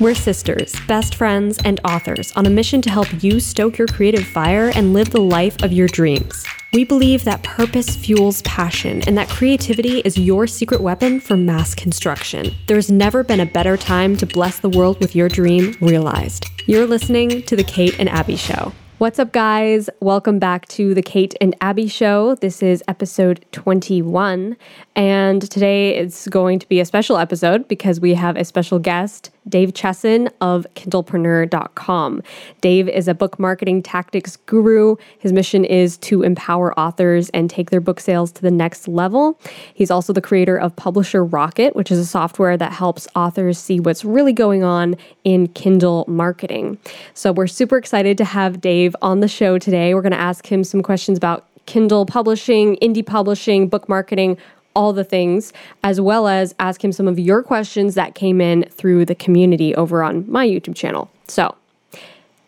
We're sisters, best friends, and authors on a mission to help you stoke your creative fire and live the life of your dreams. We believe that purpose fuels passion and that creativity is your secret weapon for mass construction. There's never been a better time to bless the world with your dream realized. You're listening to The Kate and Abbie Show. What's up, guys? Welcome back to the Kate and Abbie Show. This is episode 21. And today it's going to be a special episode because we have a special guest, Dave Chesson of Kindlepreneur.com. Dave is a book marketing tactics guru. His mission is to empower authors and take their book sales to the next level. He's also the creator of Publisher Rocket, which is a software that helps authors see what's really going on in Kindle marketing. So we're super excited to have Dave on the show today. We're going to ask him some questions about Kindle publishing, indie publishing, book marketing, all the things, as well as ask him some of your questions that came in through the community over on my YouTube channel. So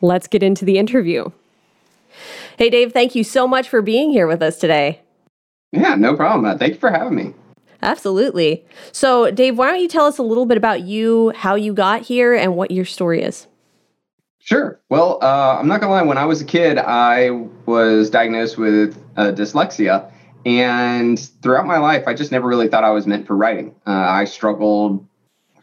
let's get into the interview. Hey, Dave, thank you so much for being here with us today. Yeah, no problem. Uh, thank you for having me. Absolutely. So, Dave, why don't you tell us a little bit about you, how you got here, and what your story is? Sure. Well, uh, I'm not gonna lie. When I was a kid, I was diagnosed with uh, dyslexia, and throughout my life, I just never really thought I was meant for writing. Uh, I struggled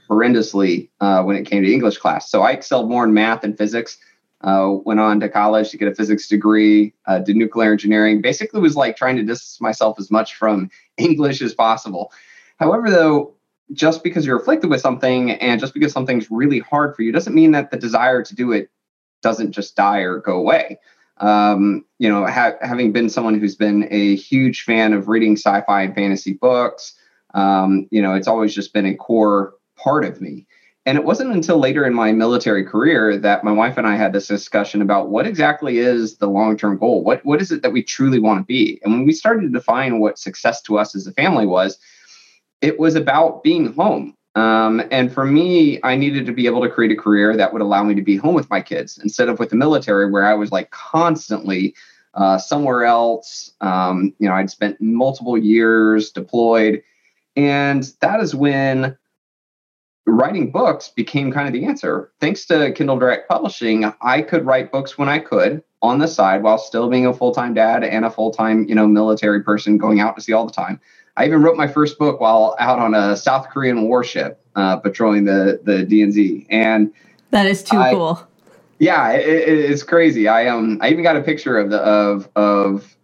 horrendously uh, when it came to English class. So I excelled more in math and physics. Uh, went on to college to get a physics degree, uh, did nuclear engineering. Basically, was like trying to distance myself as much from English as possible. However, though, just because you're afflicted with something and just because something's really hard for you doesn't mean that the desire to do it doesn't just die or go away um, you know, ha- having been someone who's been a huge fan of reading sci-fi and fantasy books, um, you know, it's always just been a core part of me. And it wasn't until later in my military career that my wife and I had this discussion about what exactly is the long-term goal. What what is it that we truly want to be? And when we started to define what success to us as a family was, it was about being home. Um, and for me, I needed to be able to create a career that would allow me to be home with my kids instead of with the military, where I was like constantly uh, somewhere else. Um, you know, I'd spent multiple years deployed. And that is when writing books became kind of the answer. Thanks to Kindle Direct Publishing, I could write books when I could on the side while still being a full-time dad and a full-time, you know, military person going out to sea all the time. I even wrote my first book while out on a South Korean warship uh, patrolling the the DMZ, and that is too I, cool. Yeah, it, it's crazy. I um I even got a picture of the of of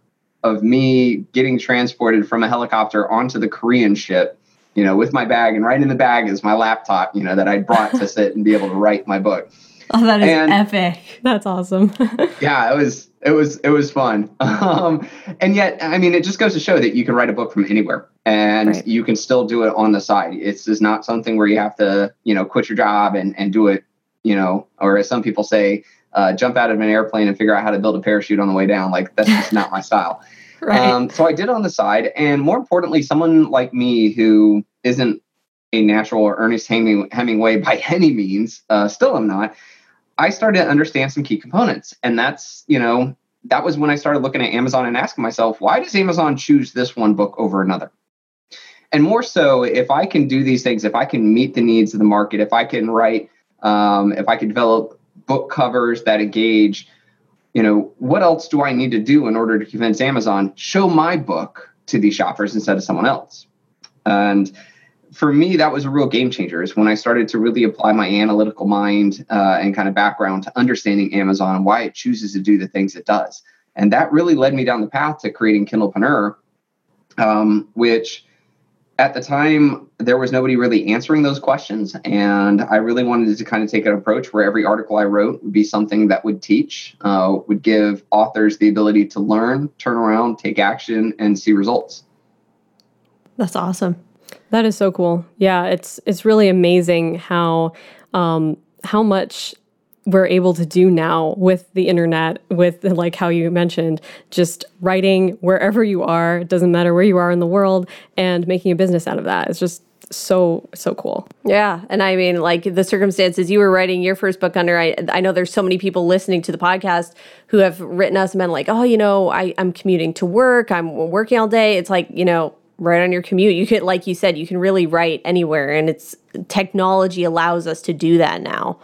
of me getting transported from a helicopter onto the Korean ship, you know, with my bag, and right in the bag is my laptop, you know, that I brought to sit and be able to write my book. Oh, that is and, epic. That's awesome. yeah, it was it was it was fun. Um, and yet, I mean, it just goes to show that you can write a book from anywhere, and right. you can still do it on the side. It's just not something where you have to, you know, quit your job and and do it, you know, or as some people say, uh, jump out of an airplane and figure out how to build a parachute on the way down. Like that's just not my style. Right. Um, so I did on the side, and more importantly, someone like me who isn't a natural or Ernest Hemingway by any means, uh, still am not I started to understand some key components. And that's, you know, that was when I started looking at Amazon and asking myself, why does Amazon choose this one book over another? And more so, if I can do these things, if I can meet the needs of the market, if I can write, um, if I can develop book covers that engage, you know, what else do I need to do in order to convince Amazon show my book to these shoppers instead of someone else? And for me, that was a real game changer. Is when I started to really apply my analytical mind uh, and kind of background to understanding Amazon and why it chooses to do the things it does. And that really led me down the path to creating Kindlepreneur, um, which at the time there was nobody really answering those questions. And I really wanted to kind of take an approach where every article I wrote would be something that would teach, uh, would give authors the ability to learn, turn around, take action, and see results. That's awesome. That is so cool. Yeah, it's it's really amazing how um, how much we're able to do now with the internet with like how you mentioned just writing wherever you are it doesn't matter where you are in the world and making a business out of that. It's just so so cool. Yeah and i mean like the circumstances you were writing your first book under i i know there's so many people listening to the podcast who have written us and been like oh you know i i'm commuting to work i'm working all day. It's like you know right on your commute. You could, like you said, you can really write anywhere, and it's technology allows us to do that now.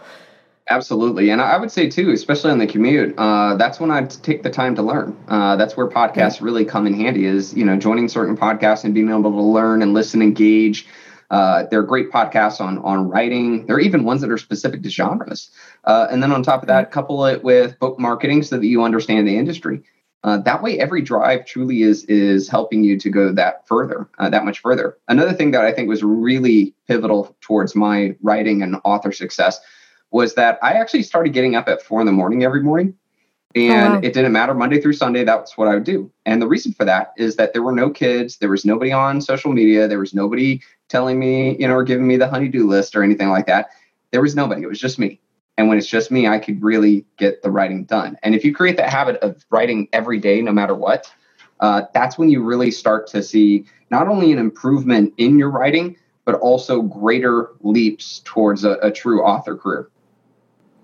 Absolutely, and I would say too, especially on the commute, uh, that's when I take the time to learn. Uh, that's where podcasts really come in handy. Is you know joining certain podcasts and being able to learn and listen, engage. Uh, there are great podcasts on on writing. There are even ones that are specific to genres. Uh, and then on top of that, couple it with book marketing so that you understand the industry. Uh, that way, every drive truly is is helping you to go that further, uh, that much further. Another thing that I think was really pivotal towards my writing and author success was that I actually started getting up at four in the morning every morning. And oh, wow. it didn't matter Monday through Sunday, that's what I would do. And the reason for that is that there were no kids, there was nobody on social media, there was nobody telling me, you know, or giving me the honeydew list or anything like that. There was nobody, it was just me. And when it's just me, I could really get the writing done. And if you create that habit of writing every day, no matter what, uh, that's when you really start to see not only an improvement in your writing, but also greater leaps towards a, a true author career.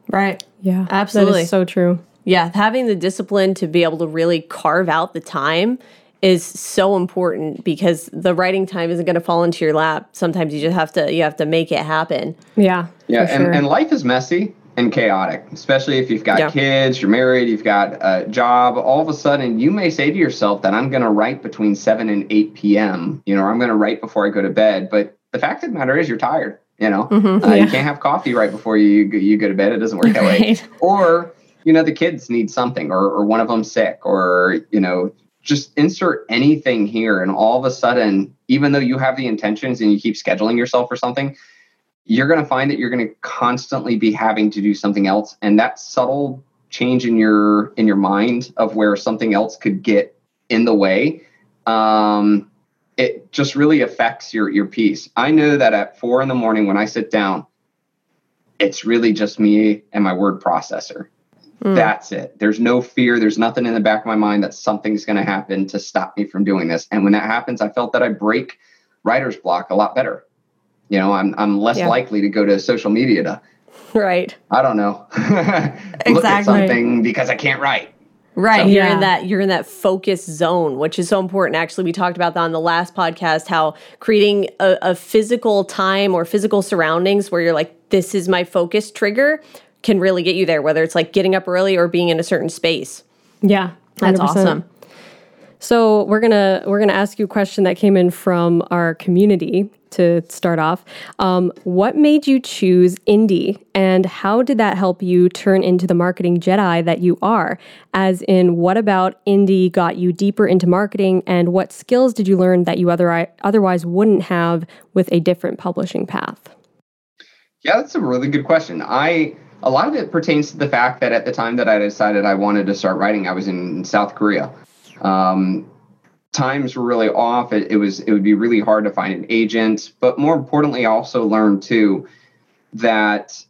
Right. Yeah. Absolutely. That is so true. Yeah. Having the discipline to be able to really carve out the time is so important because the writing time isn't going to fall into your lap. Sometimes you just have to you have to make it happen. Yeah. Yeah, and, sure. and life is messy and chaotic, especially if you've got yeah. kids, you're married, you've got a job. All of a sudden, you may say to yourself that I'm going to write between 7 and 8 p.m., you know, I'm going to write before I go to bed. But the fact of the matter is, you're tired. You know, mm-hmm, uh, yeah. you can't have coffee right before you you go to bed. It doesn't work that right. way. Or you know, the kids need something, or or one of them sick, or you know, just insert anything here, and all of a sudden, even though you have the intentions and you keep scheduling yourself for something, you're going to find that you're going to constantly be having to do something else, and that subtle change in your in your mind of where something else could get in the way um, it just really affects your your peace. I know that at four in the morning when I sit down, it's really just me and my word processor. Mm. That's it. There's no fear. There's nothing in the back of my mind that something's going to happen to stop me from doing this. And when that happens, I felt that I break writer's block a lot better. You know, I'm I'm less yeah. likely to go to social media to right. I don't know. exactly. Look at something because I can't write. Right. So, you're yeah. in that you're in that focus zone, which is so important. Actually, we talked about that on the last podcast, how creating a, a physical time or physical surroundings where you're like, this is my focus trigger can really get you there, whether it's like getting up early or being in a certain space. Yeah. 100%. That's awesome. So we're gonna we're gonna ask you a question that came in from our community to start off. Um, what made you choose indie, and how did that help you turn into the marketing Jedi that you are? As in, what about indie got you deeper into marketing, and what skills did you learn that you other, otherwise wouldn't have with a different publishing path? Yeah, that's a really good question. I a lot of it pertains to the fact that at the time that I decided I wanted to start writing, I was in South Korea. Um, times were really off. It, it, was it would be really hard to find an agent, but more importantly, I also learned too that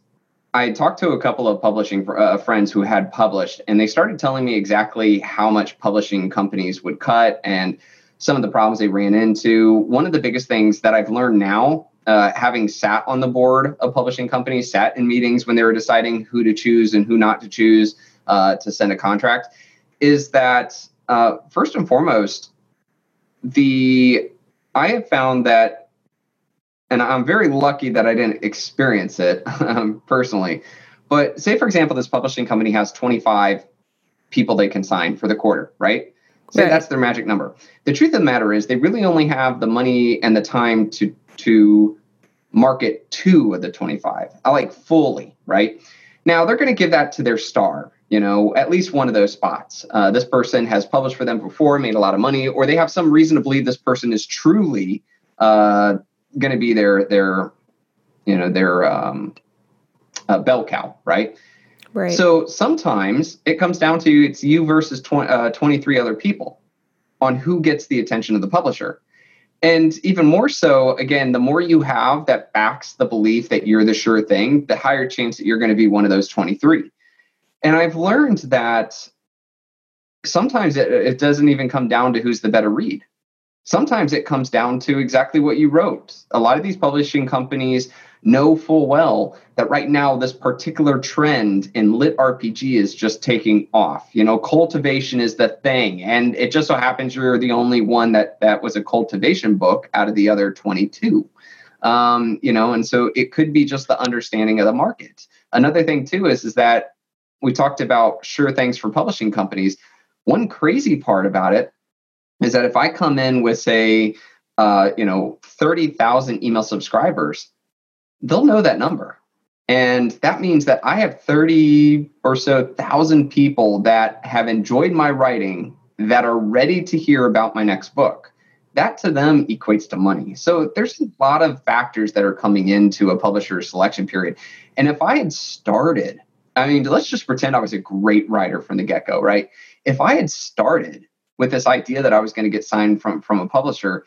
I talked to a couple of publishing uh, friends who had published, and they started telling me exactly how much publishing companies would cut and some of the problems they ran into. One of the biggest things that I've learned now, uh, having sat on the board of publishing companies, sat in meetings when they were deciding who to choose and who not to choose uh, to send a contract, is that uh, first and foremost, the I have found that, and I'm very lucky that I didn't experience it um, personally. But say, for example, this publishing company has 25 people they can sign for the quarter, right? Say right. that's their magic number. The truth of the matter is, they really only have the money and the time to to market two of the 25. I like fully, right? Now they're going to give that to their star you know, at least one of those spots. Uh, this person has published for them before, made a lot of money, or they have some reason to believe this person is truly uh, going to be their their, you know, their um, uh, bell cow, right? Right. So sometimes it comes down to it's you versus 20, uh, 23 other people on who gets the attention of the publisher. And even more so, again, the more you have that backs the belief that you're the sure thing, the higher chance that you're going to be one of those 23. And I've learned that sometimes it, it doesn't even come down to who's the better read. Sometimes it comes down to exactly what you wrote. A lot of these publishing companies know full well that right now this particular trend in lit RPG is just taking off. You know, cultivation is the thing, and it just so happens you're the only one that that was a cultivation book out of the other 22. Um, you know, and so it could be just the understanding of the market. Another thing too is is that we talked about sure things for publishing companies. One crazy part about it is that if I come in with say, uh, you know, 30,000 email subscribers, they'll know that number. And that means that I have 30 or so thousand people that have enjoyed my writing that are ready to hear about my next book. That to them equates to money. So there's a lot of factors that are coming into a publisher's selection period. And if I had started, I mean, let's just pretend I was a great writer from the get go, right? If I had started with this idea that I was going to get signed from, from a publisher,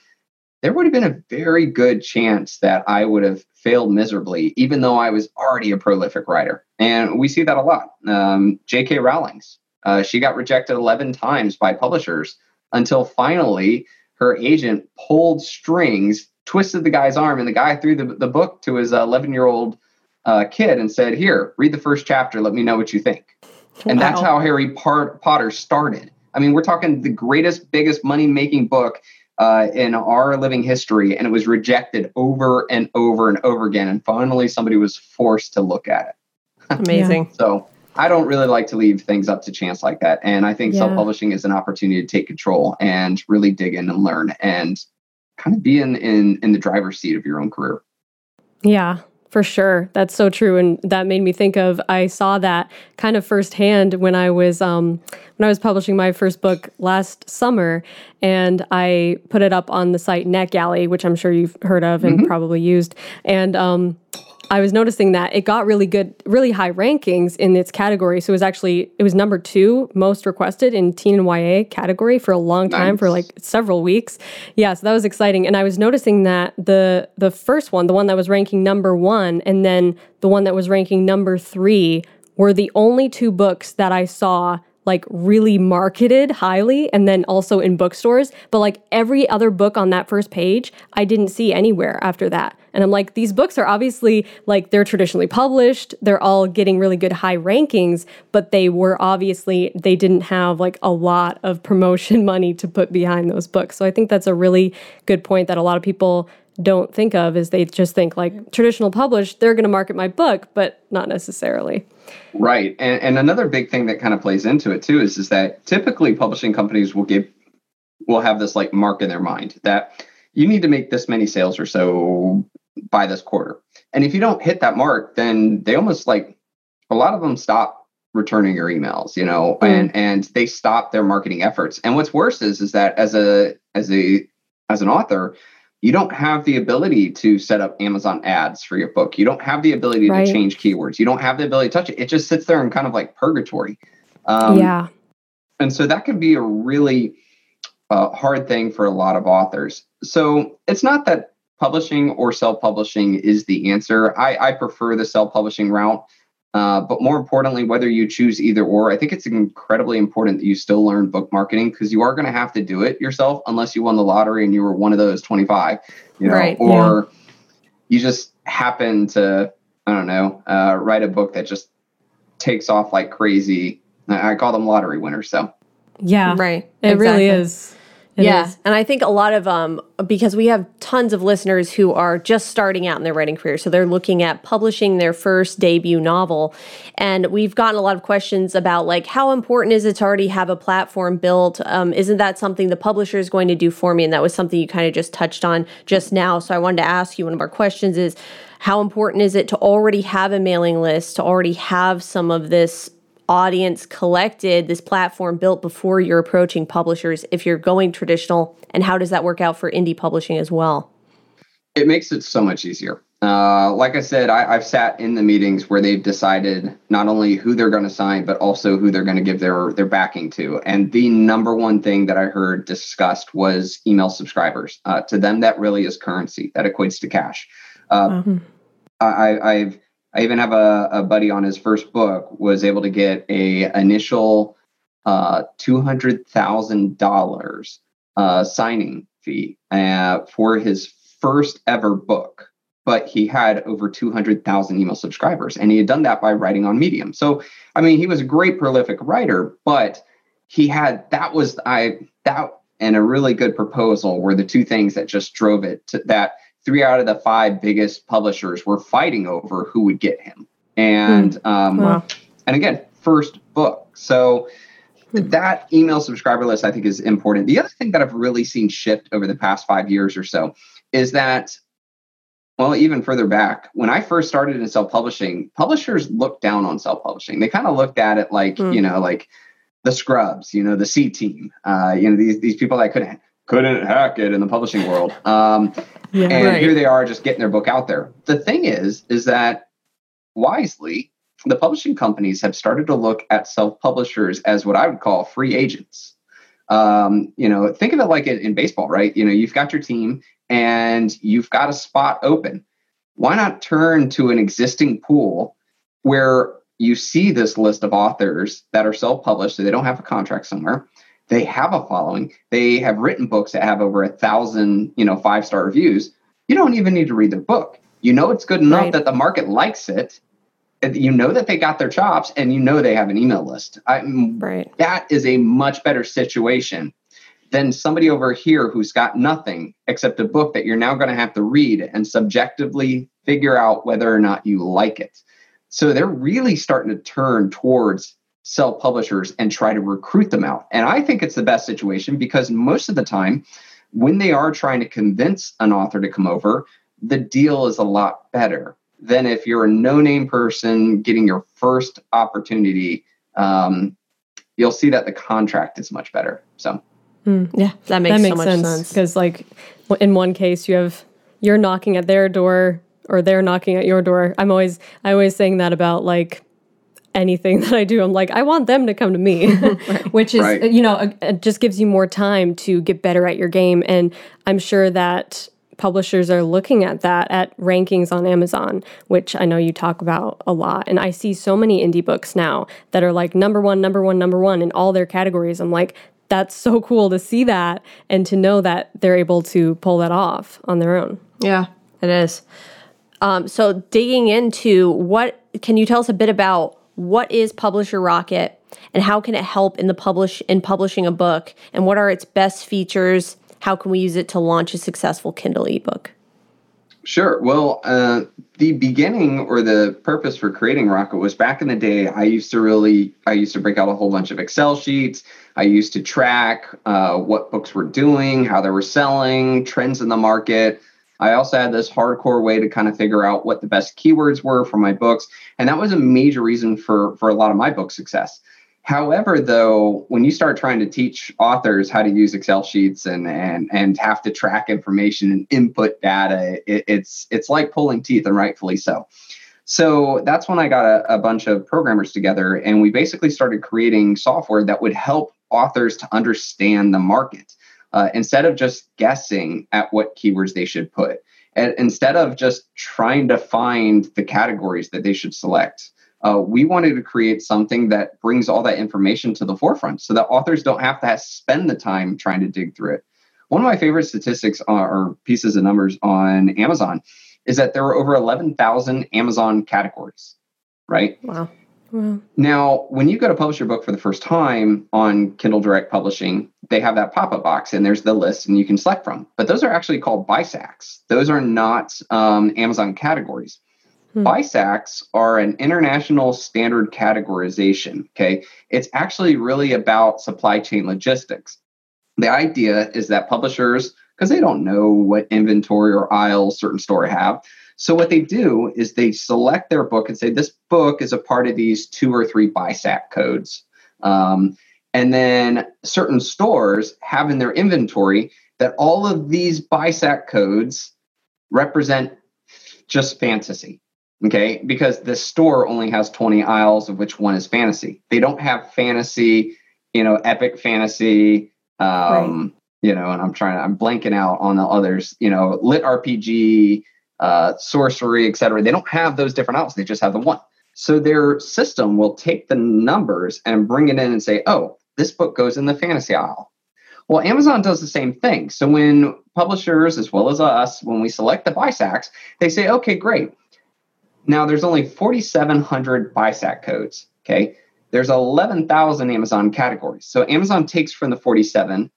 there would have been a very good chance that I would have failed miserably, even though I was already a prolific writer. And we see that a lot. Um, J.K. Rowling's, uh, she got rejected 11 times by publishers until finally her agent pulled strings, twisted the guy's arm, and the guy threw the, the book to his 11 year old uh, kid and said, Here, read the first chapter. Let me know what you think. Wow. And that's how Harry Potter started. I mean, we're talking the greatest, biggest money making book uh, in our living history, and it was rejected over and over and over again. And finally, somebody was forced to look at it. Amazing. so I don't really like to leave things up to chance like that. And I think yeah. self publishing is an opportunity to take control and really dig in and learn and kind of be in, in, in the driver's seat of your own career. Yeah, for sure. That's so true. And that made me think of I saw that kind of firsthand when I was um, when I was publishing my first book last summer and I put it up on the site NetGalley, which I'm sure you've heard of and mm-hmm. probably used. And um, I was noticing that it got really good, really high rankings in its category. So it was actually it was number two most requested in teen and YA category for a long time, nice. for like several weeks. Yeah, so that was exciting. And I was noticing that the the first one, the one that was ranking number one, and then the one that was ranking number three were the only two books that I saw like really marketed highly and then also in bookstores. But like every other book on that first page, I didn't see anywhere after that. And I'm like, these books are obviously like they're traditionally published, they're all getting really good high rankings, but they were obviously, they didn't have like a lot of promotion money to put behind those books. So I think that's a really good point that a lot of people don't think of is they just think like traditional published, they're going to market my book, but not necessarily. Right. And, and another big thing that kind of plays into it too is, is that typically publishing companies will give, will have this like mark in their mind that you need to make this many sales or so by this quarter. And if you don't hit that mark, then they almost like a lot of them stop returning your emails, you know, mm. and, and they stop their marketing efforts. And what's worse is, is that as a, as a, as an author, you don't have the ability to set up Amazon ads for your book. You don't have the ability right. to change keywords. You don't have the ability to touch it. It just sits there in kind of like purgatory. Um, yeah. And so that can be a really uh, hard thing for a lot of authors. So it's not that publishing or self publishing is the answer. I, I prefer the self publishing route. Uh, but more importantly, whether you choose either or, I think it's incredibly important that you still learn book marketing because you are going to have to do it yourself unless you won the lottery and you were one of those 25, you know, right, or yeah. you just happen to, I don't know, uh, write a book that just takes off like crazy. I call them lottery winners. So, yeah, right. It exactly. really is. It yeah. Is. And I think a lot of um because we have tons of listeners who are just starting out in their writing career. So they're looking at publishing their first debut novel. And we've gotten a lot of questions about like how important is it to already have a platform built? Um, isn't that something the publisher is going to do for me? And that was something you kind of just touched on just now. So I wanted to ask you one of our questions is how important is it to already have a mailing list, to already have some of this audience collected, this platform built before you're approaching publishers if you're going traditional? And how does that work out for indie publishing as well? It makes it so much easier. Uh, like I said, I, have sat in the meetings where they've decided not only who they're going to sign, but also who they're going to give their their backing to. And the number one thing that I heard discussed was email subscribers. Uh, to them, that really is currency. That equates to cash. Uh, mm-hmm. I, I've I even have a, a buddy on his first book was able to get a initial uh, two hundred thousand dollars uh, signing fee uh, for his first ever book. but he had over 200,000 email subscribers. And he had done that by writing on Medium. So, I mean, he was a great prolific writer, but he had that was I that and a really good proposal were the two things that just drove it to that three out of the five biggest publishers were fighting over who would get him. And mm. um, wow. and again, first book. So mm. that email subscriber list I think is important. The other thing that I've really seen shift over the past five years or so is that well, even further back, when I first started in self publishing, publishers looked down on self publishing. They kind of looked at it like, mm. you know, like the scrubs, you know, the C team, uh, you know, these, these people that couldn't, couldn't hack it in the publishing world. Um, yeah, and right. here they are just getting their book out there. The thing is, is that wisely, the publishing companies have started to look at self publishers as what I would call free agents. Um, you know, think of it like in, in baseball, right? You know, you've got your team and you've got a spot open. Why not turn to an existing pool where you see this list of authors that are self-published, so they don't have a contract somewhere. They have a following. They have written books that have over a thousand, you know, five-star reviews. You don't even need to read their book. You know it's good enough right. that the market likes it. You know that they got their chops, and you know they have an email list. I, right. That is a much better situation than somebody over here who's got nothing except a book that you're now going to have to read and subjectively figure out whether or not you like it. So they're really starting to turn towards self publishers and try to recruit them out. And I think it's the best situation because most of the time, when they are trying to convince an author to come over, the deal is a lot better than if you're a no name person getting your first opportunity. Um, you'll see that the contract is much better. So, mm, yeah, that makes, that makes so sense because, like, in one case, you have you're knocking at their door or they're knocking at your door. I'm always I always saying that about like anything that I do. I'm like, I want them to come to me, which is, right. you know, it just gives you more time to get better at your game. And I'm sure that publishers are looking at that at rankings on Amazon, which I know you talk about a lot. And I see so many indie books now that are like number one, number one, number one in all their categories. I'm like, that's so cool to see that and to know that they're able to pull that off on their own. Yeah, it is. Um, so digging into what can you tell us a bit about what is Publisher Rocket and how can it help in the publish in publishing a book and what are its best features? How can we use it to launch a successful Kindle ebook? Sure. Well, uh, the beginning or the purpose for creating Rocket was back in the day. I used to really, I used to break out a whole bunch of Excel sheets. I used to track uh, what books were doing, how they were selling, trends in the market. I also had this hardcore way to kind of figure out what the best keywords were for my books. And that was a major reason for, for a lot of my book success. However, though, when you start trying to teach authors how to use Excel sheets and and and have to track information and input data, it, it's it's like pulling teeth, and rightfully so. So that's when I got a, a bunch of programmers together, and we basically started creating software that would help authors to understand the market uh, instead of just guessing at what keywords they should put. And instead of just trying to find the categories that they should select, uh, we wanted to create something that brings all that information to the forefront so that authors don't have to, have spend the time trying to dig through it. One of my favorite statistics or pieces of numbers on Amazon is that there are over 11,000 Amazon categories, right? Wow. Now, when you go to publish your book for the first time on Kindle Direct Publishing, they have that pop up box and there's the list and you can select from. But those are actually called BISACs. Those are not um, Amazon categories. Hmm. BISACs are an international standard categorization. Okay. It's actually really about supply chain logistics. The idea is that publishers, because they don't know what inventory or aisles certain store have, so what they do is they select their book and say this book is a part of these two or three BISAC codes. Um, and then certain stores have in their inventory that all of these BISAC codes represent just fantasy. Okay, because the store only has 20 aisles of which one is fantasy. They don't have fantasy, you know, epic fantasy, um, right. you know, and I'm trying, to, I'm blanking out on the others, you know, lit RPG, uh, sorcery, etc. They don't have those different aisles. They just have the one. So their system will take the numbers and bring it in and say, oh, this book goes in the fantasy aisle. Well, Amazon does the same thing. So when publishers, as well as us, when we select the BISACs, they say, okay, great. Now there's only 4,700 BISAC codes. Okay. There's 11,000 Amazon categories. So Amazon takes from the 47,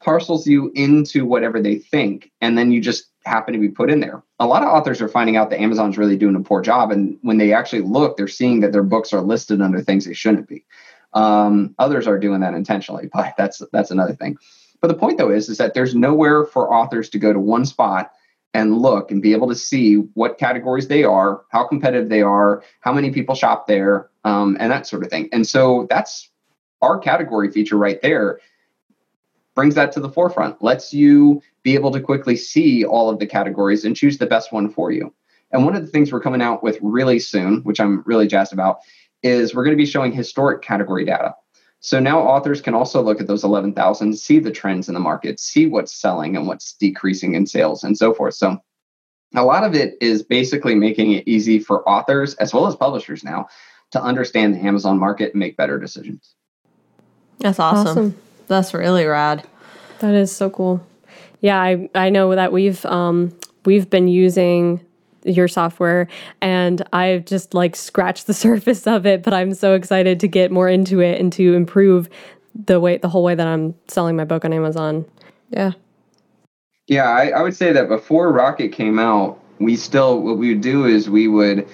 parcels you into whatever they think, and then you just happen to be put in there. A lot of authors are finding out that Amazon's really doing a poor job. And when they actually look, they're seeing that their books are listed under things they shouldn't be. Um, others are doing that intentionally, but that's that's another thing. But the point though is is that there's nowhere for authors to go to one spot and look and be able to see what categories they are, how competitive they are, how many people shop there, um, and that sort of thing. And so that's our category feature right there brings that to the forefront, lets you be able to quickly see all of the categories and choose the best one for you. And one of the things we're coming out with really soon, which I'm really jazzed about, is we're going to be showing historic category data. So now authors can also look at those 11,000, see the trends in the market, see what's selling and what's decreasing in sales and so forth. So a lot of it is basically making it easy for authors as well as publishers now to understand the Amazon market and make better decisions. That's awesome. awesome. That's really rad. That is so cool. Yeah, I I know that we've um we've been using your software and I've just like scratched the surface of it, but I'm so excited to get more into it and to improve the way the whole way that I'm selling my book on Amazon. Yeah. Yeah, I, I would say that before Rocket came out, we still what we would do is we would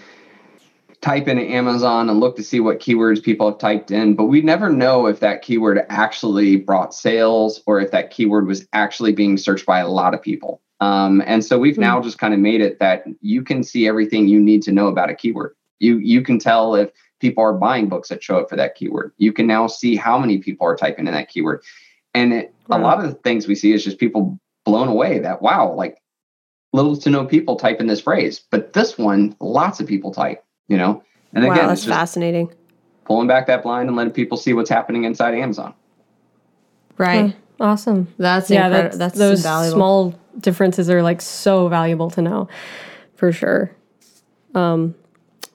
type into Amazon and look to see what keywords people have typed in, but we never know if that keyword actually brought sales or if that keyword was actually being searched by a lot of people. Um, and so we've mm-hmm. now just kind of made it that you can see everything you need to know about a keyword. You you can tell if people are buying books that show up for that keyword. You can now see how many people are typing in that keyword. And it, wow. a lot of the things we see is just people blown away that wow, like little to no people type in this phrase, but this one, lots of people type you know? And wow, again, that's fascinating. Pulling back that blind and letting people see what's happening inside Amazon. Right. awesome. That's yeah. That's, that's those invaluable. small differences are like so valuable to know, for sure. Um,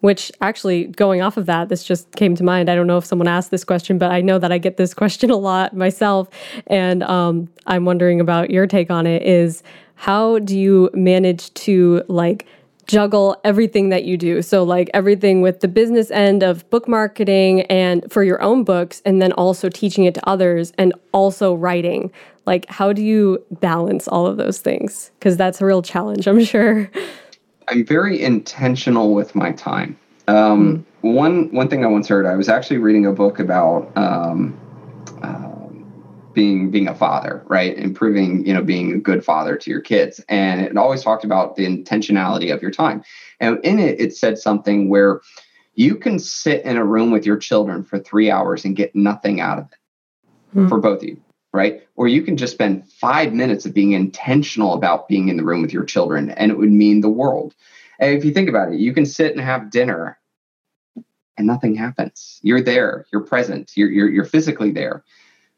which actually going off of that this just came to mind i don't know if someone asked this question but i know that i get this question a lot myself and um, i'm wondering about your take on it is how do you manage to like juggle everything that you do. So, like everything with the business end of book marketing and for your own books, and then also teaching it to others and also writing. Like, how do you balance all of those things? Because that's a real challenge, I'm sure. I'm very intentional with my time. Um, mm. One one thing I once heard, I was actually reading a book about um, uh, being being a father, right? Improving, you know, being a good father to your kids. And it always talked about the intentionality of your time. And in it, it said something where you can sit in a room with your children for three hours and get nothing out of it hmm. for both of you, right? Or you can just spend five minutes of being intentional about being in the room with your children, and it would mean the world. And if you think about it, you can sit and have dinner and nothing happens. You're there, you're present, you're, you're, you're physically there.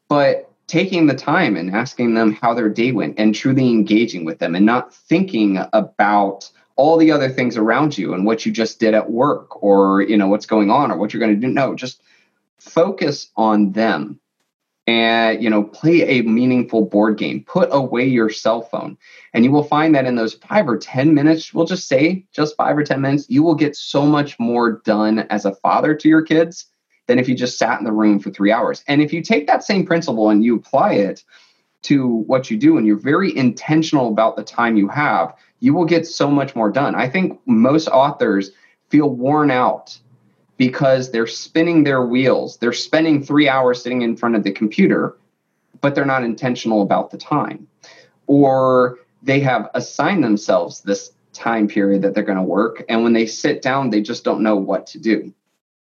But taking the time and asking them how their day went and truly engaging with them and not thinking about all the other things around you and what you just did at work or you know what's going on or what you're going to do. No just focus on them and you know play a meaningful board game. Put away your cell phone and you will find that in those 5 or 10 minutes we'll just say just 5 or 10 minutes you will get so much more done as a father to your kids than if you just sat in the room for three hours. And if you take that same principle and you apply it to what you do and you're very intentional about the time you have, you will get so much more done. I think most authors feel worn out because they're spinning their wheels. They're spending three hours sitting in front of the computer, but they're not intentional about the time. Or they have assigned themselves this time period that they're going to work. And when they sit down, they just don't know what to do.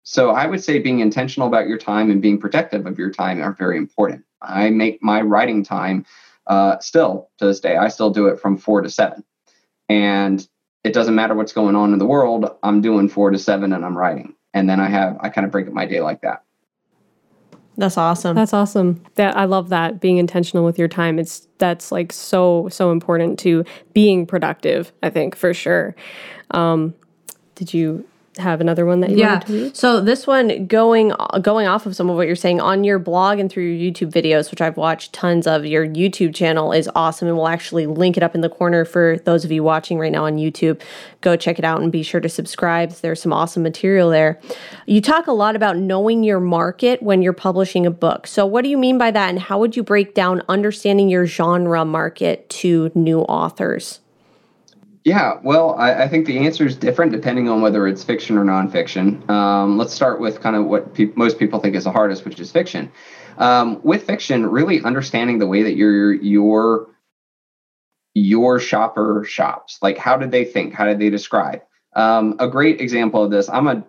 So I would say being intentional about your time and being protective of your time are very important. I make my writing time uh, still to this day. I still do it from four to seven, and it doesn't matter what's going on in the world. I'm doing four to seven, and I'm writing. And then I have I kind of break up my day like that. That's awesome. That's awesome. That I love that being intentional with your time. It's that's like so so important to being productive. I think for sure. Um, did you have another one that you yeah. So this one going going off of some of what you're saying on your blog and through your YouTube videos, which I've watched tons of. Your YouTube channel is awesome, and we'll actually link it up in the corner for those of you watching right now on YouTube. Go check it out and be sure to subscribe. There's some awesome material there. You talk a lot about knowing your market when you're publishing a book. So what do you mean by that, and how would you break down understanding your genre market to new authors? Yeah, well, I, I, think the answer is different depending on whether it's fiction or nonfiction. Um, let's start with kind of what pe- most people think is the hardest, which is fiction. Um, with fiction, really understanding the way that your your your shopper shops, like how did they think, how did they describe? Um, a great example of this, I'm a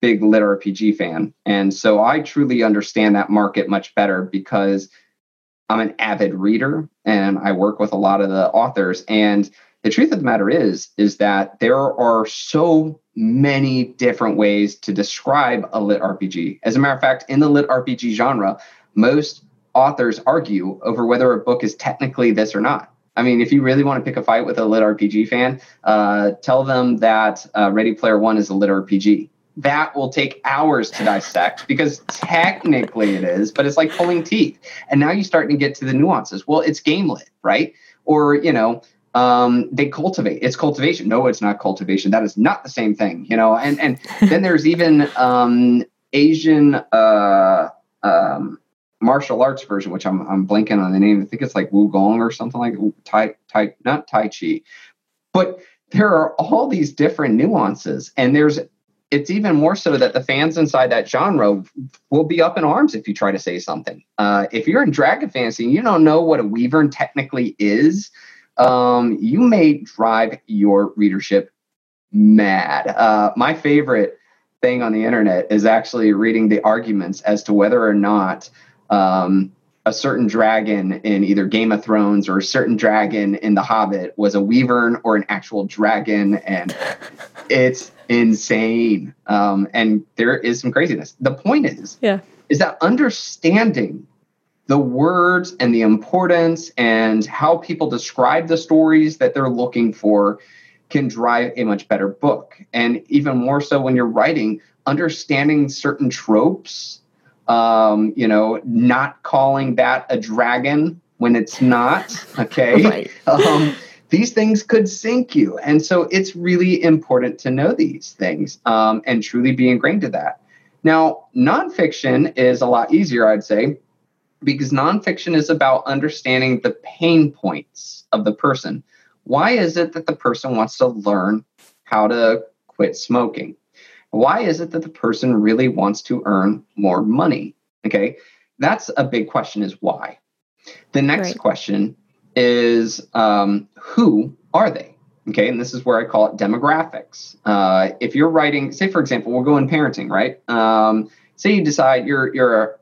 big lit RPG fan, and so I truly understand that market much better because I'm an avid reader and I work with a lot of the authors and the truth of the matter is is that there are so many different ways to describe a lit rpg as a matter of fact in the lit rpg genre most authors argue over whether a book is technically this or not i mean if you really want to pick a fight with a lit rpg fan uh, tell them that uh, ready player one is a lit rpg that will take hours to dissect because technically it is, but it's like pulling teeth. And now you're starting to get to the nuances. Well, it's game lit, right? Or, you know, um, they cultivate. It's cultivation. No, it's not cultivation. That is not the same thing, you know. And and then there's even um, Asian uh, um, martial arts version, which I'm I'm blanking on the name. I think it's like Wukong or something like Tai Tai, not Tai Chi. But there are all these different nuances, and there's it's even more so that the fans inside that genre will be up in arms if you try to say something. Uh, if you're in Dragon Fantasy and you don't know what a Wyvern technically is, um, you may drive your readership mad. Uh, my favorite thing on the internet is actually reading the arguments as to whether or not um, a certain dragon in either Game of Thrones or a certain dragon in The Hobbit was a wyvern or an actual dragon, and it's insane. Um, and there is some craziness. The point is, yeah, is that understanding the words and the importance and how people describe the stories that they're looking for can drive a much better book. And even more so when you're writing, understanding certain tropes, um, you know, not calling that a dragon when it's not, okay? right. um, these things could sink you. And so it's really important to know these things um, and truly be ingrained to that. Now, nonfiction is a lot easier, I'd say, because nonfiction is about understanding the pain points of the person. Why is it that the person wants to learn how to quit smoking? Why is it that the person really wants to earn more money? Okay, that's a big question is why. The next right. question is um, who are they? Okay, and this is where I call it demographics. Uh, if you're writing, say for example, we'll go in parenting, right? Um, say you decide you're you're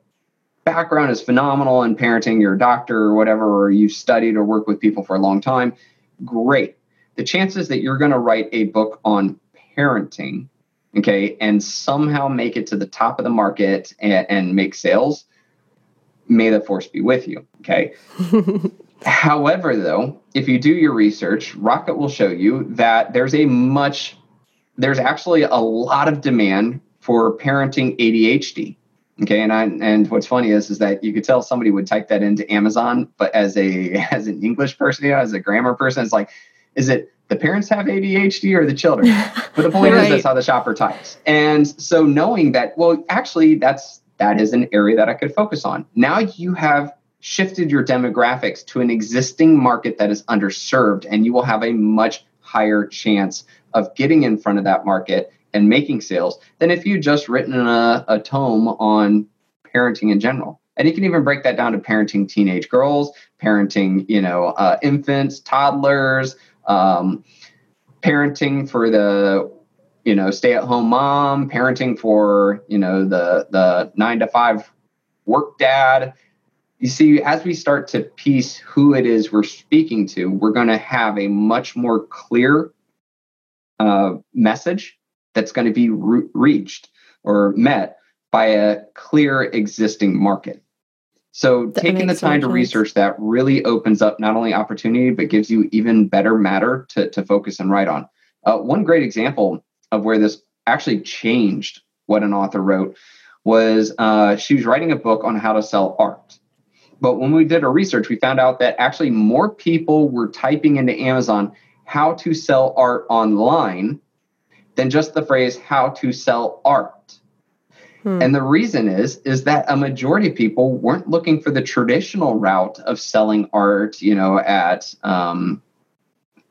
background is phenomenal in parenting, you're a doctor or whatever, or you've studied or worked with people for a long time, great. The chances that you're going to write a book on parenting, okay, and somehow make it to the top of the market and, and make sales, may the force be with you, okay? However, though, if you do your research, Rocket will show you that there's a much, there's actually a lot of demand for parenting ADHD. Okay, and I and what's funny is is that you could tell somebody would type that into Amazon, but as a as an English person, you know, as a grammar person, it's like, is it the parents have ADHD or the children? But the point right. is that's how the shopper types. And so knowing that, well, actually that's that is an area that I could focus on. Now you have shifted your demographics to an existing market that is underserved, and you will have a much higher chance of getting in front of that market and making sales than if you just written a, a tome on parenting in general. And you can even break that down to parenting teenage girls, parenting, you know, uh, infants, toddlers, um, parenting for the, you know, stay-at-home mom, parenting for, you know, the the nine to five work dad. You see, as we start to piece who it is we're speaking to, we're going to have a much more clear uh, message that's going to be re- reached or met by a clear existing market. So that taking the time to research that really opens up not only opportunity, but gives you even better matter to, to focus and write on. Uh, one great example of where this actually changed what an author wrote was uh, she was writing a book on how to sell art. But when we did our research, we found out that actually more people were typing into Amazon how to sell art online than just the phrase how to sell art. Hmm. And the reason is is that a majority of people weren't looking for the traditional route of selling art, you know, at um,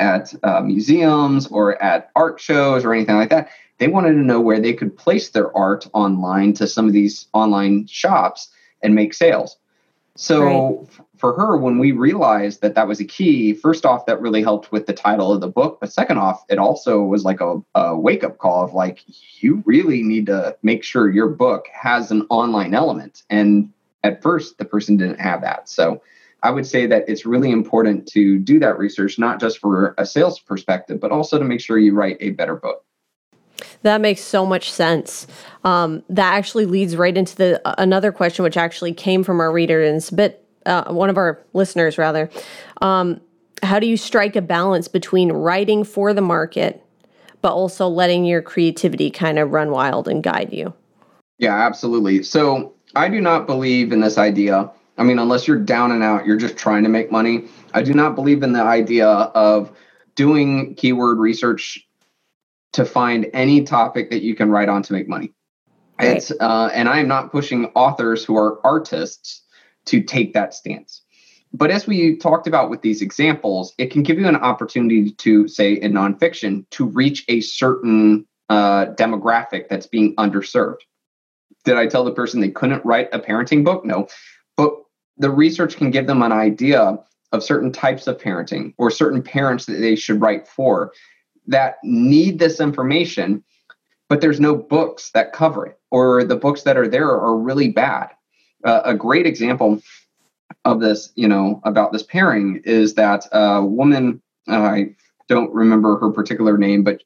at uh, museums or at art shows or anything like that. They wanted to know where they could place their art online to some of these online shops and make sales. So right. for her, when we realized that that was a key, first off, that really helped with the title of the book. But second off, it also was like a, a wake up call of like, you really need to make sure your book has an online element. And at first, the person didn't have that. So I would say that it's really important to do that research, not just for a sales perspective, but also to make sure you write a better book. That makes so much sense. Um, that actually leads right into the uh, another question, which actually came from our reader, and it's a bit uh, one of our listeners rather. Um, how do you strike a balance between writing for the market, but also letting your creativity kind of run wild and guide you? Yeah, absolutely. So I do not believe in this idea. I mean, unless you're down and out, you're just trying to make money. I do not believe in the idea of doing keyword research to find any topic that you can write on to make money. Right. It's uh, and I am not pushing authors who are artists to take that stance. But as we talked about with these examples, it can give you an opportunity to say in nonfiction to reach a certain uh, demographic that's being underserved. Did I tell the person they couldn't write a parenting book? No, but the research can give them an idea of certain types of parenting or certain parents that they should write for that need this information, but there's no books that cover it, or the books that are there are really bad. Uh, a great example of this, you know, about this pairing is that a woman, I don't remember her particular name, but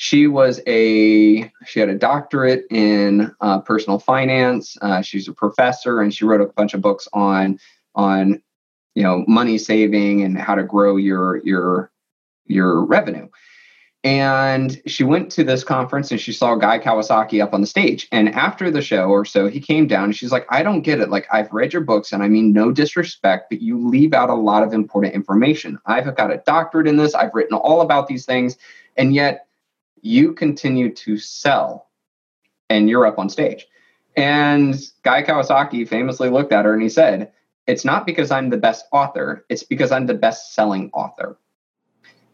she was a she had a doctorate in uh, personal finance. Uh, she's a professor, and she wrote a bunch of books on on you know money saving and how to grow your your your revenue. And she went to this conference and she saw Guy Kawasaki up on the stage. And after the show or so, he came down and she's like, I don't get it. Like, I've read your books and I mean no disrespect, but you leave out a lot of important information. I've got a doctorate in this, I've written all about these things. And yet you continue to sell and you're up on stage. And Guy Kawasaki famously looked at her and he said, It's not because I'm the best author, it's because I'm the best selling author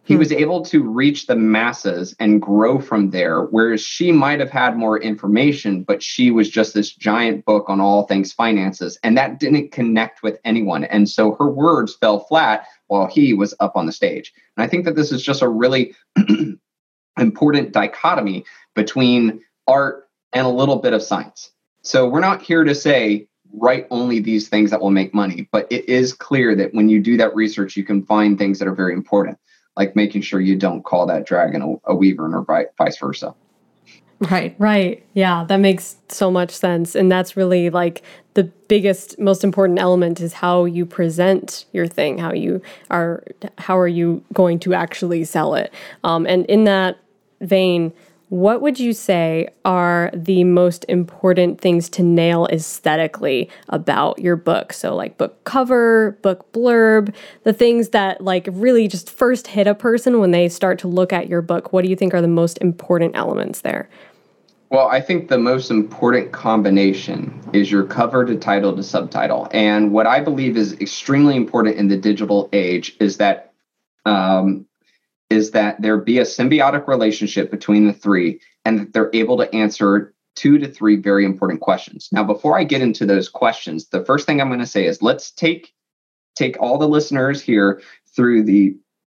he hmm. was able to reach the masses and grow from there whereas she might have had more information but she was just this giant book on all things finances and that didn't connect with anyone. And so her words fell flat while he was up on the stage. And i think that this is just a really important dichotomy between art and a little bit of science. So we're not here to say write only these things that will make money but it is clear that when you do that research you can find things that are very important like making sure you don't call that dragon a, a wyvern or vice versa. Right, right. Yeah, that makes so much sense. And that's really like the biggest, most important element is how you present your thing, how you are, how are you going to actually sell it. Um, and in that vein, what would you say are the most important things to nail aesthetically about your book? So, like book cover, book blurb, the things that like really just first hit a person when they start to look at your book. What do you think are the most important elements there? Well, I think the most important combination is your cover to title to subtitle. And what I believe is extremely important in the digital age is that um, is that there be a symbiotic relationship between the three and that they're able to answer two to three very important questions. Now, before I get into those questions, the first thing I'm going to say is let's take take all the listeners here through the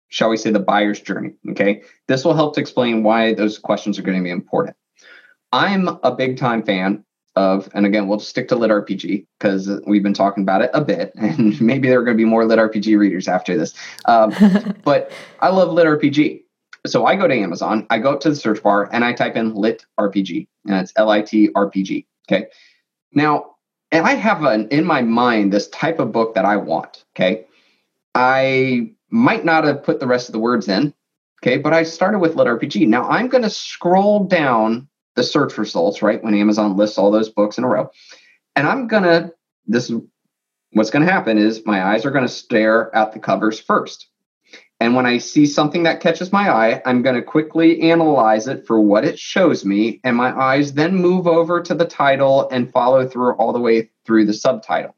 shall we say the buyer's journey, okay? This will help to explain why those questions are going to be important. I'm a big time fan of, and again, we'll stick to Lit RPG because we've been talking about it a bit, and maybe there are going to be more Lit RPG readers after this. Um, but I love Lit RPG. So I go to Amazon, I go up to the search bar, and I type in Lit RPG, and it's L I T R P G. Okay. Now, and I have an, in my mind this type of book that I want. Okay. I might not have put the rest of the words in, Okay, but I started with Lit RPG. Now I'm going to scroll down the search results, right? When Amazon lists all those books in a row. And I'm going to, this is what's going to happen is my eyes are going to stare at the covers first. And when I see something that catches my eye, I'm going to quickly analyze it for what it shows me. And my eyes then move over to the title and follow through all the way through the subtitle.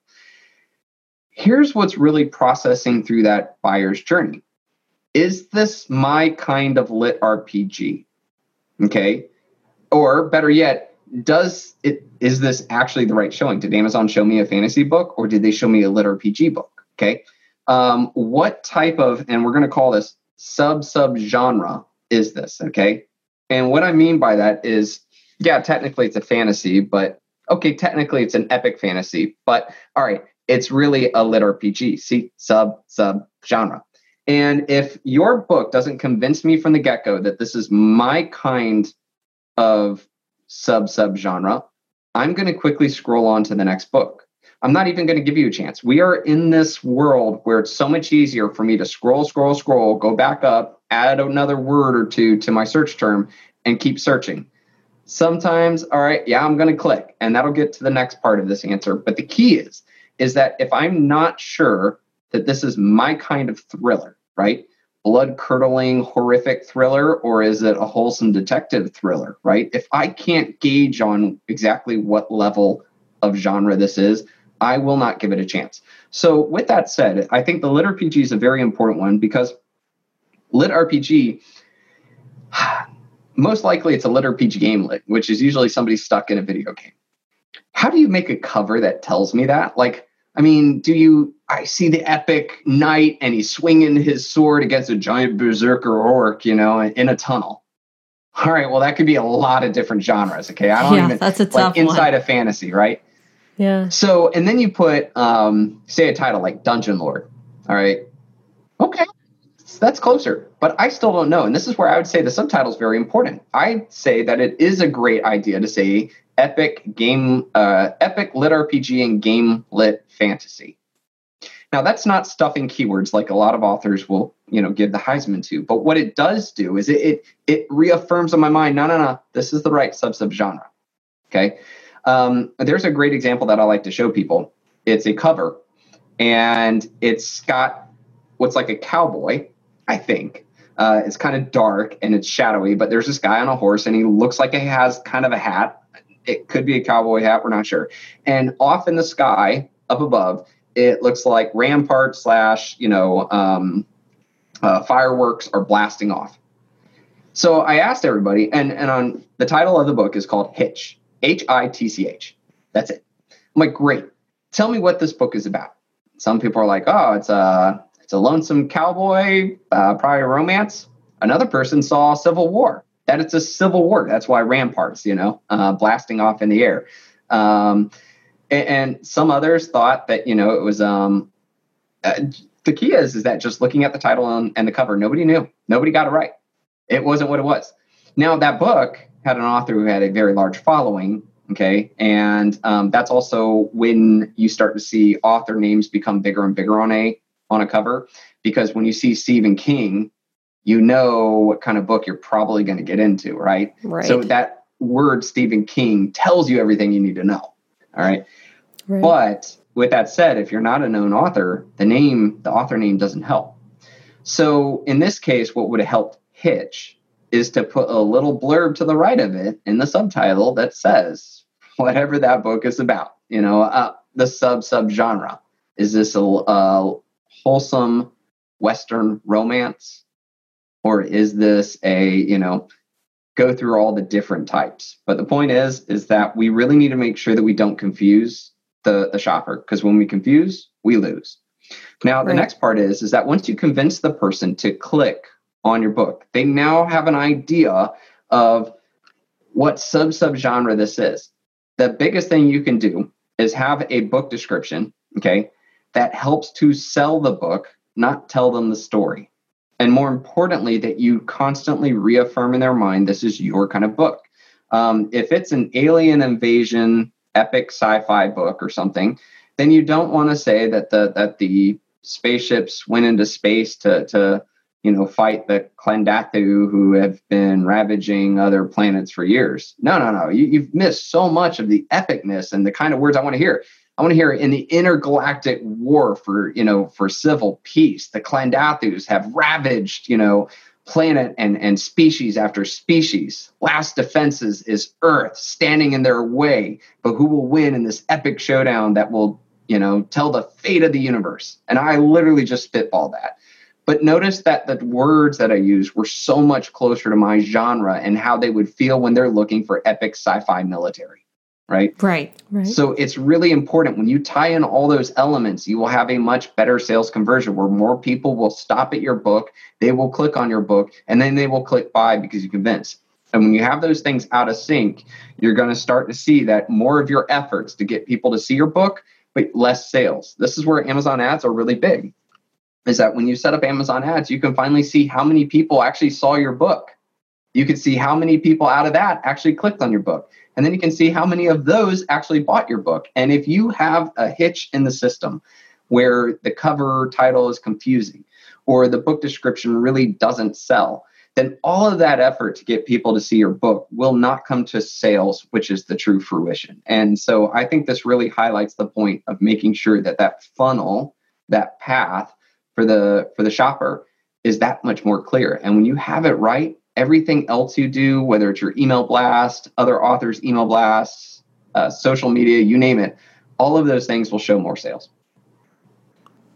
Here's what's really processing through that buyer's journey Is this my kind of lit RPG? Okay. Or better yet, does it is this actually the right showing? Did Amazon show me a fantasy book or did they show me a lit RPG book? Okay um, what type of, and we're going to call this sub sub genre is this? Okay. And what I mean by that is, yeah, technically it's a fantasy, but okay, technically it's an epic fantasy, but all right, it's really a lit RPG. See, sub sub genre. And if your book doesn't convince me from the get go that this is my kind of sub sub genre, I'm going to quickly scroll on to the next book. I'm not even going to give you a chance. We are in this world where it's so much easier for me to scroll, scroll, scroll, go back up, add another word or two to my search term, and keep searching. Sometimes, all right, yeah, I'm going to click, and that'll get to the next part of this answer. But the key is, is that if I'm not sure that this is my kind of thriller, right? Blood curdling, horrific thriller, or is it a wholesome detective thriller, right? If I can't gauge on exactly what level of genre this is, I will not give it a chance. So, with that said, I think the lit RPG is a very important one because lit RPG, most likely it's a lit RPG game lit, which is usually somebody stuck in a video game. How do you make a cover that tells me that? Like, I mean, do you? I see the epic knight and he's swinging his sword against a giant berserker orc, you know, in a tunnel. All right, well, that could be a lot of different genres. Okay, I don't yeah, even that's a tough like inside of fantasy, right? Yeah. So, and then you put, um, say, a title like Dungeon Lord. All right. Okay. That's closer, but I still don't know. And this is where I would say the subtitle is very important. I'd say that it is a great idea to say epic game, uh, epic lit RPG and game lit fantasy. Now, that's not stuffing keywords like a lot of authors will, you know, give the Heisman to. But what it does do is it it, it reaffirms in my mind, no, no, no, this is the right sub sub genre. Okay. Um, there's a great example that I like to show people. It's a cover, and it's got what's like a cowboy, I think. Uh, it's kind of dark and it's shadowy, but there's this guy on a horse, and he looks like he has kind of a hat. It could be a cowboy hat, we're not sure. And off in the sky, up above, it looks like rampart slash, you know, um, uh, fireworks are blasting off. So I asked everybody, and and on the title of the book is called Hitch, H I T C H. That's it. I'm like, great. Tell me what this book is about. Some people are like, oh, it's a it's a lonesome cowboy, uh, probably a romance. Another person saw Civil War. That it's a civil war. That's why ramparts, you know, uh, blasting off in the air. Um, and, and, some others thought that you know it was. Um, uh, the key is is that just looking at the title and, and the cover, nobody knew. Nobody got it right. It wasn't what it was. Now that book had an author who had a very large following. Okay. And um, that's also when you start to see author names become bigger and bigger on a on a cover. Because when you see Stephen King, you know what kind of book you're probably going to get into, right? Right. So that word Stephen King tells you everything you need to know. All right. right. But with that said, if you're not a known author, the name, the author name doesn't help. So in this case, what would have helped Hitch is to put a little blurb to the right of it in the subtitle that says whatever that book is about. You know, uh, the sub sub genre. Is this a, a wholesome Western romance, or is this a you know go through all the different types? But the point is, is that we really need to make sure that we don't confuse the the shopper because when we confuse, we lose. Now, the right. next part is is that once you convince the person to click on your book. They now have an idea of what sub sub genre this is. The biggest thing you can do is have a book description, okay, that helps to sell the book, not tell them the story. And more importantly, that you constantly reaffirm in their mind this is your kind of book. Um, if it's an alien invasion epic sci-fi book or something, then you don't want to say that the that the spaceships went into space to to you know, fight the Klendathu who have been ravaging other planets for years. No, no, no. You, you've missed so much of the epicness and the kind of words I want to hear. I want to hear in the intergalactic war for, you know, for civil peace, the Klendathus have ravaged, you know, planet and, and species after species. Last defenses is Earth standing in their way, but who will win in this epic showdown that will, you know, tell the fate of the universe? And I literally just spitball that. But notice that the words that I used were so much closer to my genre and how they would feel when they're looking for epic sci fi military. Right? Right. Right. So it's really important when you tie in all those elements, you will have a much better sales conversion where more people will stop at your book, they will click on your book, and then they will click buy because you convince. And when you have those things out of sync, you're going to start to see that more of your efforts to get people to see your book, but less sales. This is where Amazon ads are really big is that when you set up Amazon ads, you can finally see how many people actually saw your book. You can see how many people out of that actually clicked on your book. And then you can see how many of those actually bought your book. And if you have a hitch in the system where the cover title is confusing or the book description really doesn't sell, then all of that effort to get people to see your book will not come to sales, which is the true fruition. And so I think this really highlights the point of making sure that that funnel, that path, for the for the shopper is that much more clear. And when you have it right, everything else you do, whether it's your email blast, other authors' email blasts, uh, social media, you name it, all of those things will show more sales.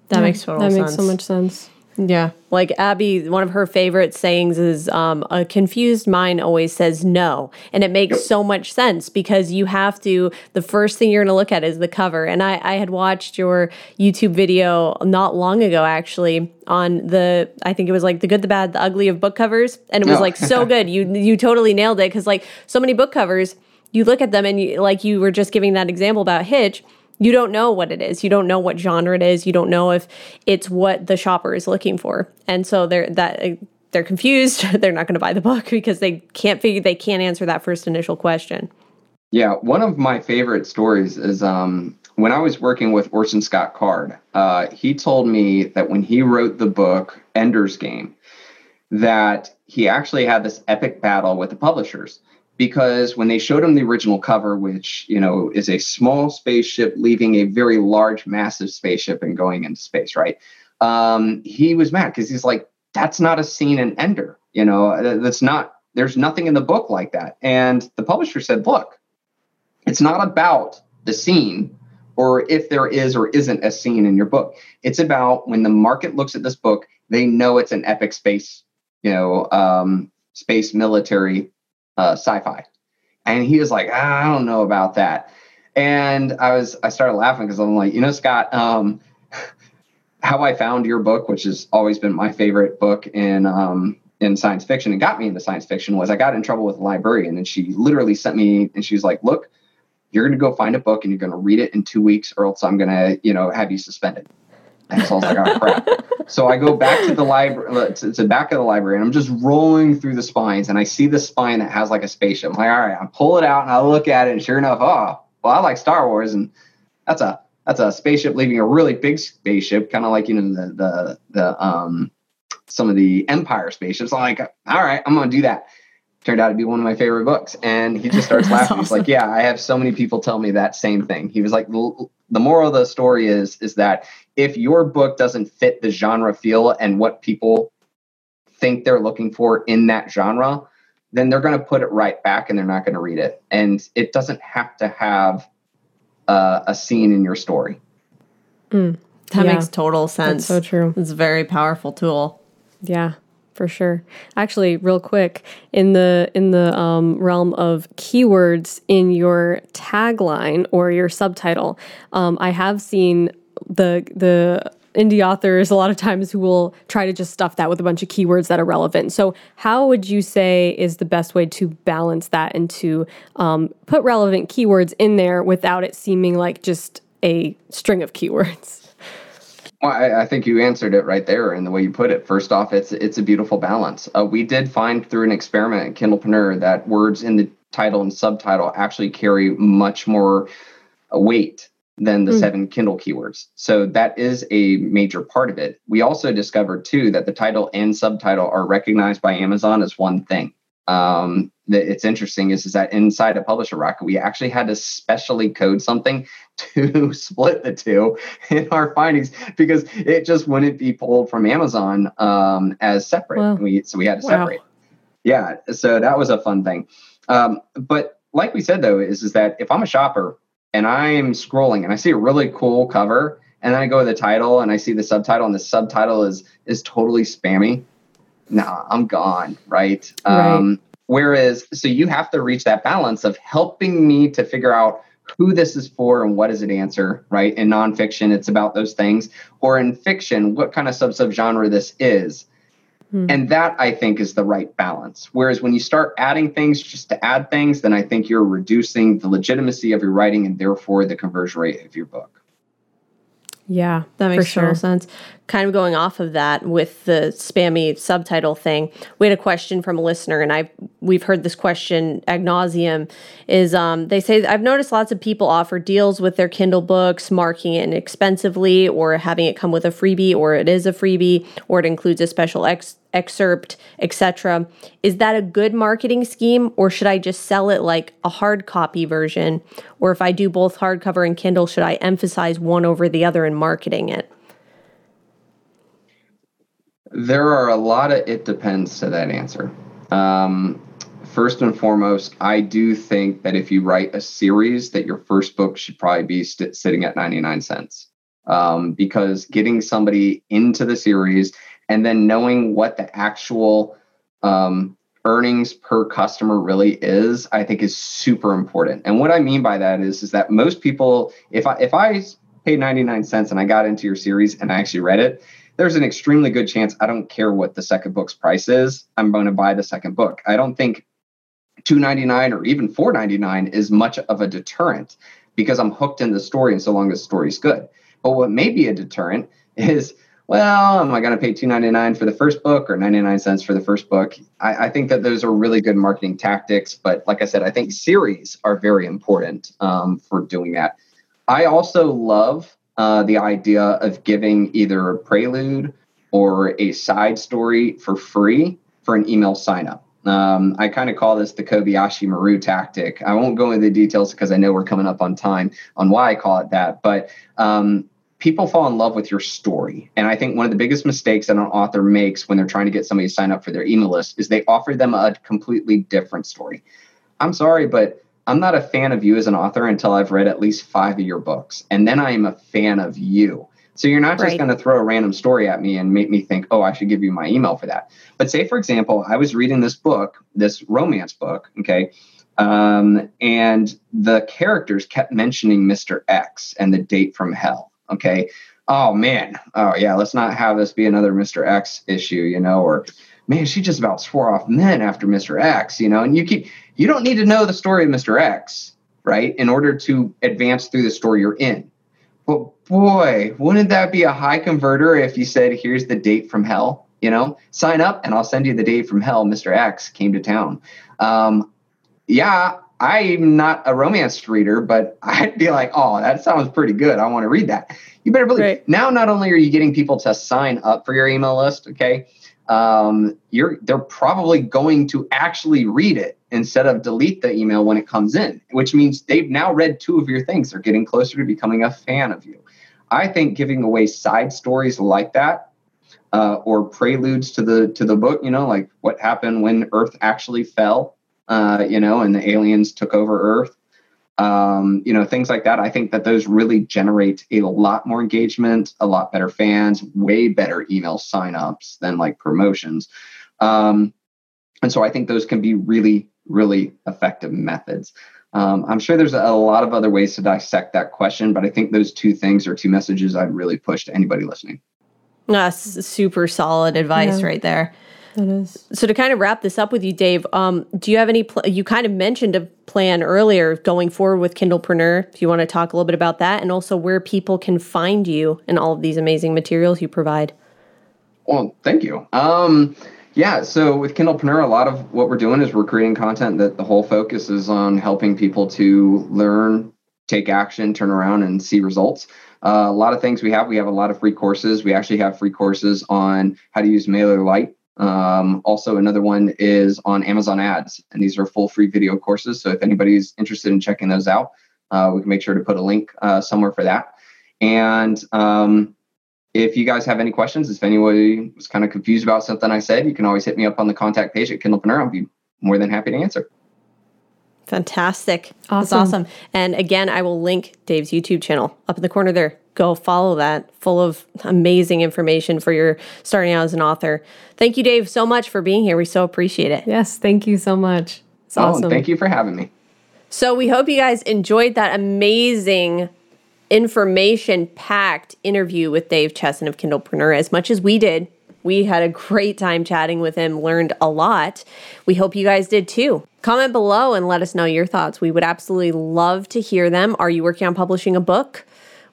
That yeah, makes total that sense. That makes so much sense. Yeah. Like Abbie, one of her favorite sayings is um, a confused mind always says no. And it makes so much sense because you have to, the first thing you're going to look at is the cover. And I, I had watched your YouTube video not long ago, actually, on the, I think it was like the good, the bad, the ugly of book covers. And it was oh. like so good. You, you totally nailed it. Cause like so many book covers, you look at them and you, like you were just giving that example about Hitch you don't know what it is. You don't know what genre it is. You don't know if it's what the shopper is looking for. And so they're that they're confused. they're not going to buy the book because they can't figure they can't answer that first initial question. Yeah, one of my favorite stories is um, when I was working with Orson Scott Card. Uh, he told me that when he wrote the book Ender's Game, that he actually had this epic battle with the publishers because when they showed him the original cover, which you know is a small spaceship leaving a very large, massive spaceship and going into space, right? Um, he was mad because he's like, "That's not a scene in Ender. You know, that's not. There's nothing in the book like that." And the publisher said, "Look, it's not about the scene." Or if there is or isn't a scene in your book, it's about when the market looks at this book, they know it's an epic space, you know, um, space military uh, sci-fi, and he was like, ah, I don't know about that. And I was I started laughing because I'm like, you know, Scott, um, how I found your book, which has always been my favorite book in um, in science fiction, and got me into science fiction, was I got in trouble with a librarian, and she literally sent me, and she was like, look. You're going to go find a book and you're going to read it in two weeks, or else I'm going to, you know, have you suspended. And so I was like, oh crap. so I go back to the library, to, the back of the library, and I'm just rolling through the spines, and I see the spine that has like a spaceship. I'm like, all right, I pull it out and I look at it, and sure enough, oh, well, I like Star Wars, and that's a that's a spaceship leaving a really big spaceship, kind of like you know the the the um some of the Empire spaceships. I'm like, all right, I'm gonna do that. Turned out to be one of my favorite books, and he just starts laughing. Awesome. He's like, "Yeah, I have so many people tell me that same thing." He was like, "The moral of the story is is that if your book doesn't fit the genre feel and what people think they're looking for in that genre, then they're going to put it right back and they're not going to read it. And it doesn't have to have uh, a scene in your story. Mm, that yeah, makes total sense. so true. It's a very powerful tool. Yeah for sure. Actually, real quick, in the in the um, realm of keywords in your tagline or your subtitle, um, I have seen the the indie authors a lot of times who will try to just stuff that with a bunch of keywords that are relevant. So, how would you say is the best way to balance that and to um, put relevant keywords in there without it seeming like just a string of keywords? Well, I, I, think you answered it right there in the way you put it. First off, it's it's a beautiful balance. Uh, we did find through an experiment at Kindlepreneur that words in the title and subtitle actually carry much more weight than the mm. seven Kindle keywords. So that is a major part of it. We also discovered too that the title and subtitle are recognized by Amazon as one thing. Um, that it's interesting is, is that inside a publisher rocket, we actually had to specially code something to split the two in our findings because it just wouldn't be pulled from Amazon um, as separate. Wow. We, so we had to separate. Wow. Yeah. So that was a fun thing. Um, but like we said though, is, is that if I'm a shopper and I'm scrolling and I see a really cool cover and then I go to the title and I see the subtitle and the subtitle is is totally spammy, nah, I'm gone, right? right. Um, whereas, so you have to reach that balance of helping me to figure out who this is for and what is it answer, right? In nonfiction, it's about those things, or in fiction, what kind of sub sub genre this is. Hmm. And that I think is the right balance. Whereas when you start adding things just to add things, then I think you're reducing the legitimacy of your writing and therefore the conversion rate of your book. Yeah, that makes sure. total sense. Kind of going off of that with the spammy subtitle thing, we had a question from a listener, and I've we've heard this question ad nauseum. Is um, they say I've noticed lots of people offer deals with their Kindle books, marking it inexpensively, or having it come with a freebie, or it is a freebie, or it includes a special ex- excerpt, etc. Is that a good marketing scheme or should I just sell it like a hard copy version? Or if I do both hardcover and Kindle, should I emphasize one over the other in marketing it? There are a lot of it depends to that answer. Um, first and foremost, I do think that if you write a series, that your first book should probably be st- sitting at 99 cents. Um, because getting somebody into the series and then knowing what the actual um, earnings per customer really is, I think is super important. And what I mean by that is, is that most people, if I if I paid 99 cents and I got into your series and I actually read it, there's an extremely good chance I don't care what the second book's price is. I'm going to buy the second book. I don't think 299 or even 499 is much of a deterrent because I'm hooked in the story and so long as the story's good. But what may be a deterrent is well, am I going to pay two ninety nine for the first book or ninety nine cents for the first book? I, I, think that those are really good marketing tactics. But like I said, I think series are very important um, for doing that. I also love uh, the idea of giving either a prelude or a side story for free for an email sign up. Um, I kind of call this the Kobayashi Maru tactic. I won't go into the details because I know we're coming up on time on why I call it that. But um, people fall in love with your story. And I think one of the biggest mistakes that an author makes when they're trying to get somebody to sign up for their email list is they offer them a completely different story. I'm sorry, but I'm not a fan of you as an author until I've read at least five of your books. And then I am a fan of you. So you're not just right. going to throw a random story at me and make me think, oh, I should give you my email for that. But say, for example, I was reading this book, this romance book, okay, um, and the characters kept mentioning Mr. X and the date from hell okay oh man oh yeah let's not have this be another mr x issue you know or man she just about swore off men after mr x you know and you keep you don't need to know the story of mr x right in order to advance through the story you're in but boy wouldn't that be a high converter if you said here's the date from hell you know sign up and i'll send you the date from hell mr x came to town um, yeah I'm not a romance reader, but I'd be like, oh, that sounds pretty good. I want to read that. You better believe. Right. Now, not only are you getting people to sign up for your email list, okay, um, you're they're probably going to actually read it instead of delete the email when it comes in, which means they've now read two of your things. They're getting closer to becoming a fan of you. I think giving away side stories like that uh, or preludes to the to the book, you know, like what happened when Earth actually fell uh, you know, and the aliens took over Earth. Um, you know, things like that. I think that those really generate a lot more engagement, a lot better fans, way better email signups than like promotions. Um, and so I think those can be really, really effective methods. Um, I'm sure there's a, a lot of other ways to dissect that question, but I think those two things are two messages I'd really push to anybody listening. That's super solid advice yeah. right there. That is. So to kind of wrap this up with you, Dave, um, do you have any? Pl- you kind of mentioned a plan earlier going forward with Kindlepreneur. If you want to talk a little bit about that, and also where people can find you and all of these amazing materials you provide. Well, thank you. Um, yeah, so with Kindlepreneur, a lot of what we're doing is we're creating content that the whole focus is on helping people to learn take action, turn around, and see results. Uh, a lot of things we have. We have a lot of free courses. We actually have free courses on how to use Mailer MailerLite. Um, also, another one is on Amazon Ads, and these are full free video courses. So if anybody's interested in checking those out, uh, we can make sure to put a link uh, somewhere for that. And um, if you guys have any questions, if anybody was kind of confused about something I said, you can always hit me up on the contact page at Kindlepreneur. I'll be more than happy to answer. Fantastic. Awesome. That's awesome. And again, I will link Dave's YouTube channel up in the corner there. Go follow that, full of amazing information for your starting out as an author. Thank you, Dave, so much for being here. We so appreciate it. Yes, thank you so much. It's oh, awesome. Thank you for having me. So we hope you guys enjoyed that amazing information packed interview with Dave Chesson of Kindlepreneur as much as we did. We had a great time chatting with him, learned a lot. We hope you guys did too. Comment below and let us know your thoughts. We would absolutely love to hear them. Are you working on publishing a book?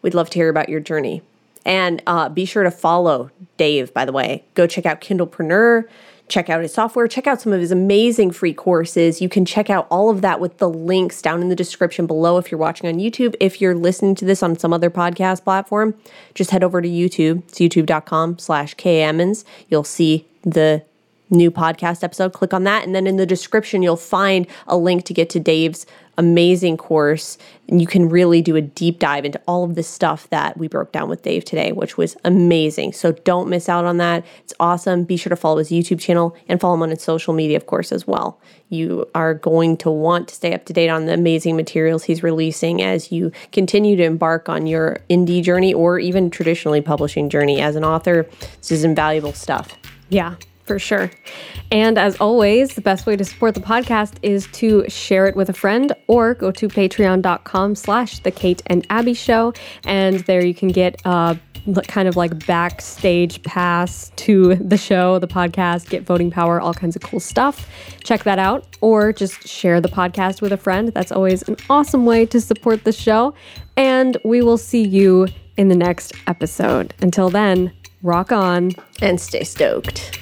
We'd love to hear about your journey. And uh, be sure to follow Dave, by the way. Go check out Kindlepreneur check out his software, check out some of his amazing free courses. You can check out all of that with the links down in the description below if you're watching on YouTube. If you're listening to this on some other podcast platform, just head over to YouTube. It's youtube.com slash kemmons. You'll see the new podcast episode. Click on that. And then in the description, you'll find a link to get to Dave's amazing course. And you can really do a deep dive into all of the stuff that we broke down with Dave today, which was amazing. So don't miss out on that. It's awesome. Be sure to follow his YouTube channel and follow him on his social media, of course, as well. You are going to want to stay up to date on the amazing materials he's releasing as you continue to embark on your indie journey or even traditionally publishing journey as an author. This is invaluable stuff. Yeah, for sure. And as always, the best way to support the podcast is to share it with a friend or go to patreon.com slash the Kate and Abbie show. And there you can get uh, a kind of like backstage pass to the show, the podcast, get voting power, all kinds of cool stuff. Check that out or just share the podcast with a friend. That's always an awesome way to support the show. And we will see you in the next episode. Until then, rock on and stay stoked.